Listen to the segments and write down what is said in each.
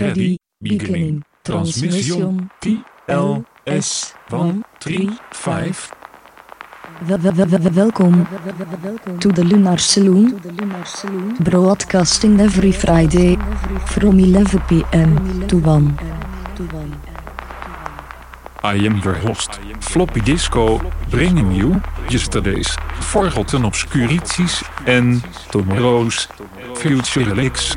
Ready, beginning, transmission, TLS 135. Wel- wel- wel- wel- Welkom to the Lunar Saloon, broadcasting every Friday from 11 p.m. to 1. I am your host, Floppy Disco, bringing you yesterday's Forgotten Obscurities and tomorrow's Future Licks.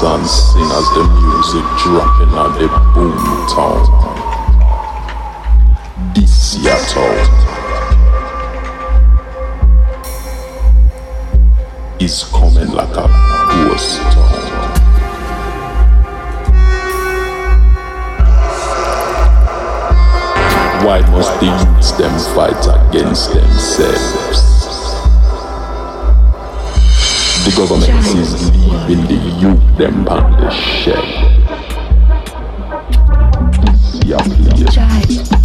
Sing as the music dropping at the boom town. This town is coming like a ghost town. Why must the youths them fight against themselves? The government is leaving the youth them on the shelf. Yeah,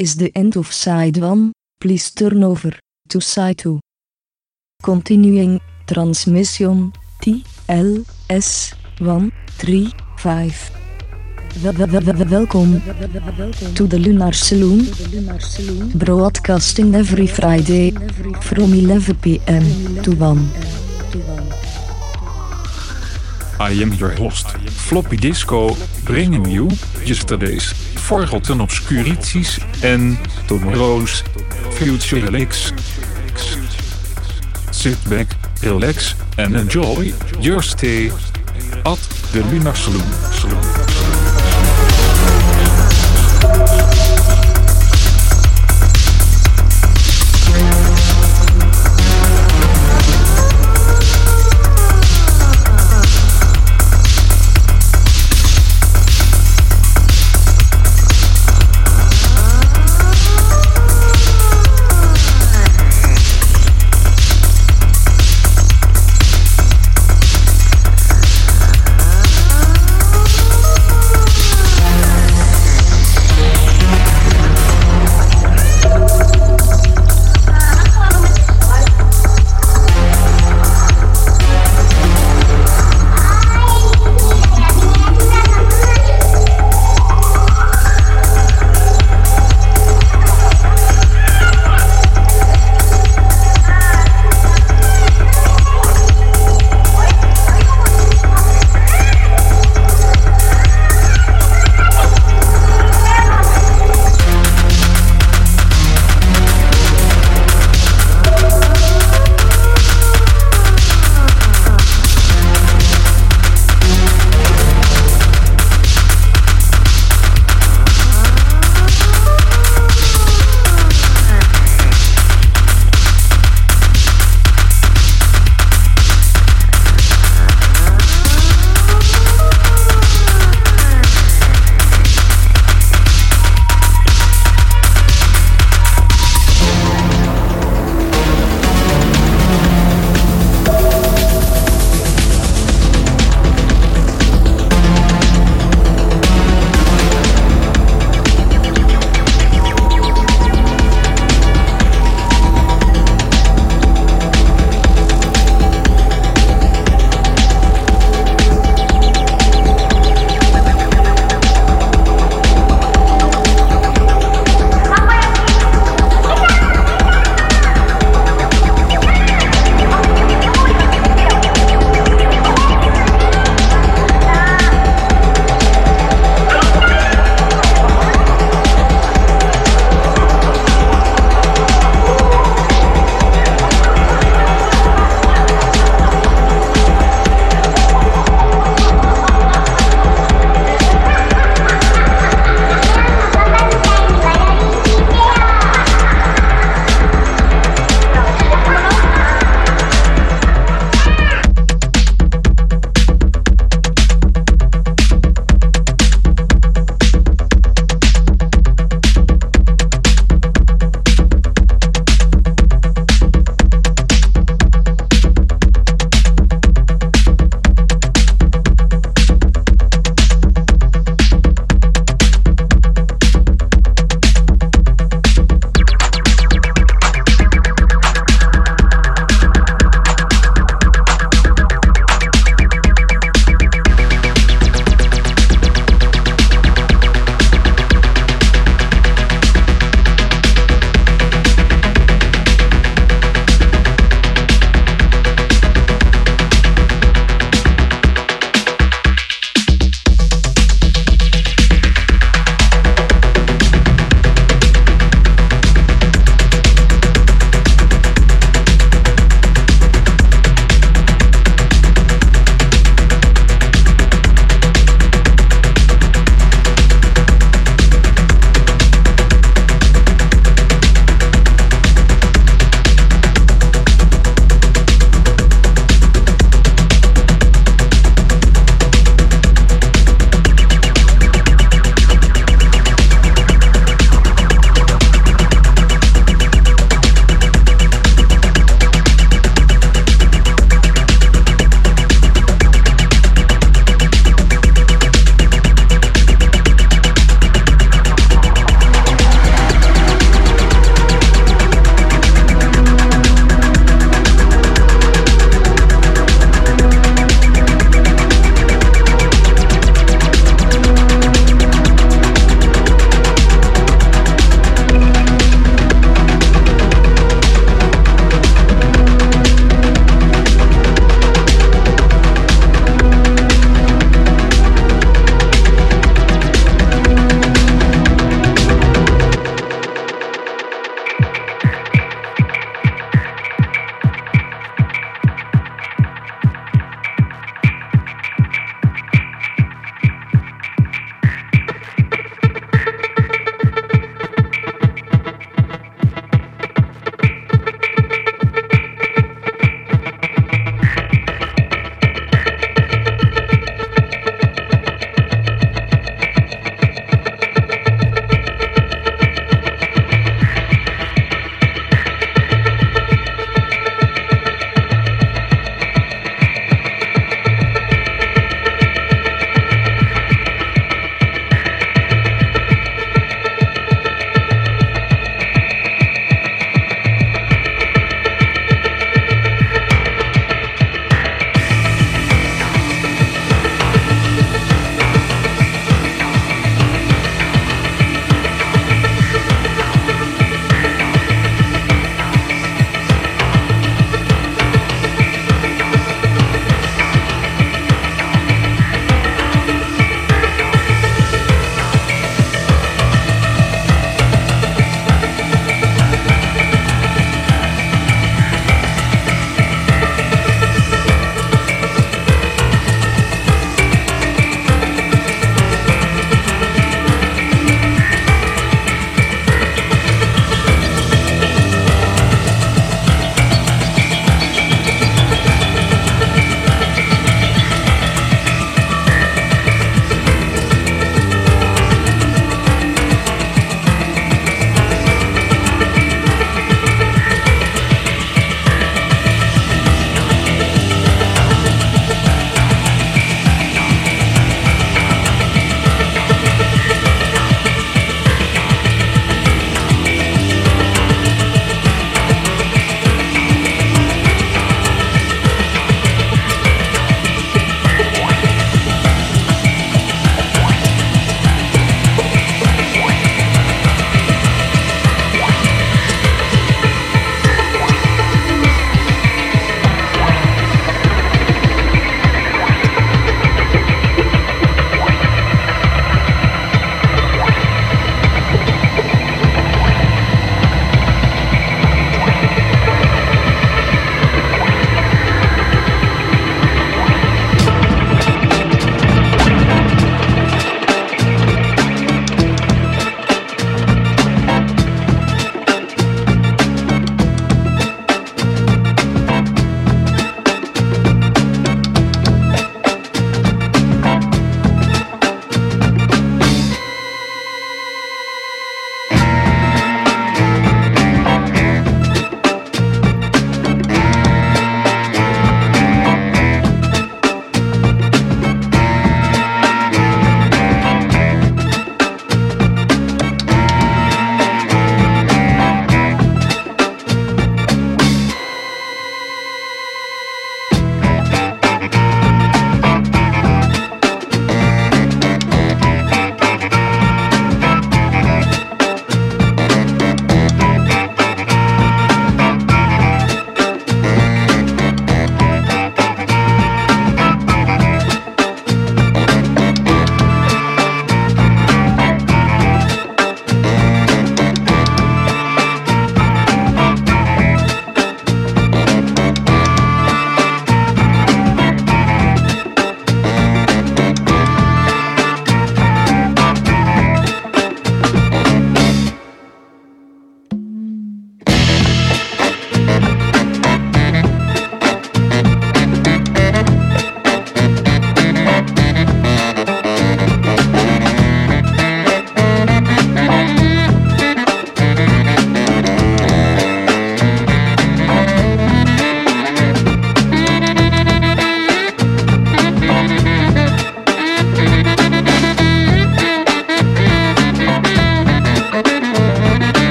is the end of side 1. Please turn over to side 2. Continuing transmission T L S 1 3 5. Wel- wel- wel- wel- Welkom to the Lunar Saloon. Broadcasting every Friday from 11 pm to 1. I am your host, Floppy Disco, bringing you yesterday's forgotten obscurities and tomorrow's future licks. Sit back, relax and enjoy your stay at the Lunar Saloon.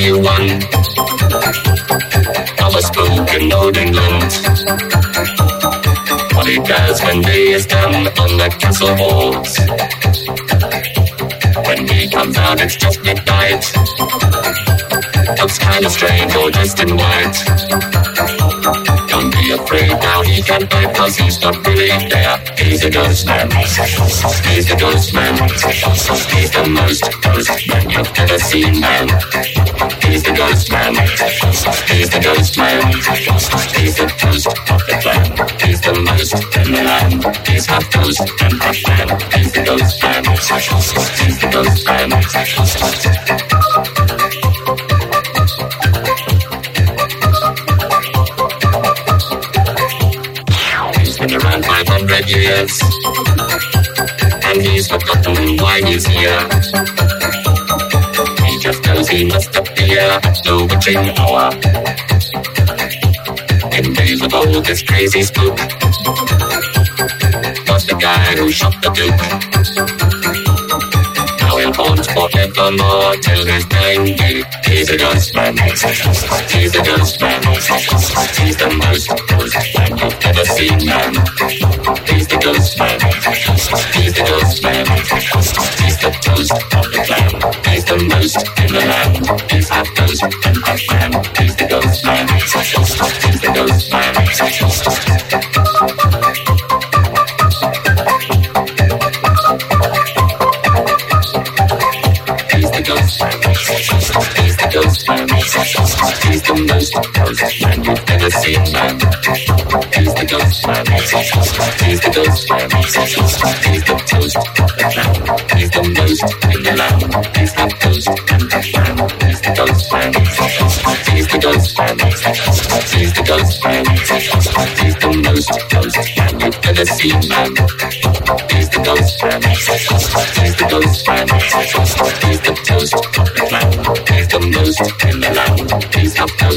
You Of a spook in Old England What he does when day is done on the castle walls When he comes out it's just midnight. Looks kinda strange all dressed in white be afraid now, he can bite cause he's not really there. He's a ghost man. He's a ghost man. He's the most ghost man you've ever seen, man. He's the ghost man. He's the ghost man. He's the ghost of the clan. He's the most in the land. He's half ghost and half man. He's the ghost man. He's the ghost man. 500. And he's forgotten why he's here. He just knows he must appear the witching hour. In days of old, this crazy spook was the guy who shot the Duke. Now he'll haunt forevermore till his dying day. He's a ghost man. He's a ghost man. He's the most ghost man you've ever seen, man. He's the ghost man. He's the ghost man. He's the toast of the clan. He's the most in the land. He's half ghost and half man. He's the ghost man. He's the ghost He's man. He's the most ghost man you've ever seen, man. He's the ghost man. He's the ghost man. He's the toast. He's the most in the land. He's the ghost man. He's the ghost man. He's the ghost man. He's the. He's the most ghost man you've ever seen, man. He's the ghost man. He's the ghost man. He's the toast. He's the most in the land. He's the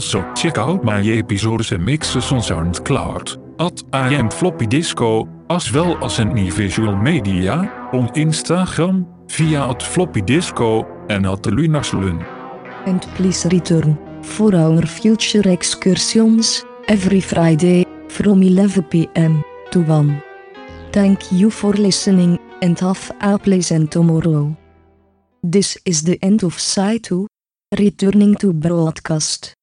Also check out my episodes and mixes on SoundCloud, at I am Floppy Disco, as well as in visual media, on Instagram, via at Floppy Disco, en at the Lunar Saloon. And please return for our future excursions every Friday from 11 pm to 1. Thank you for listening and have a pleasant tomorrow. This is the end of Side 2. Returning to broadcast.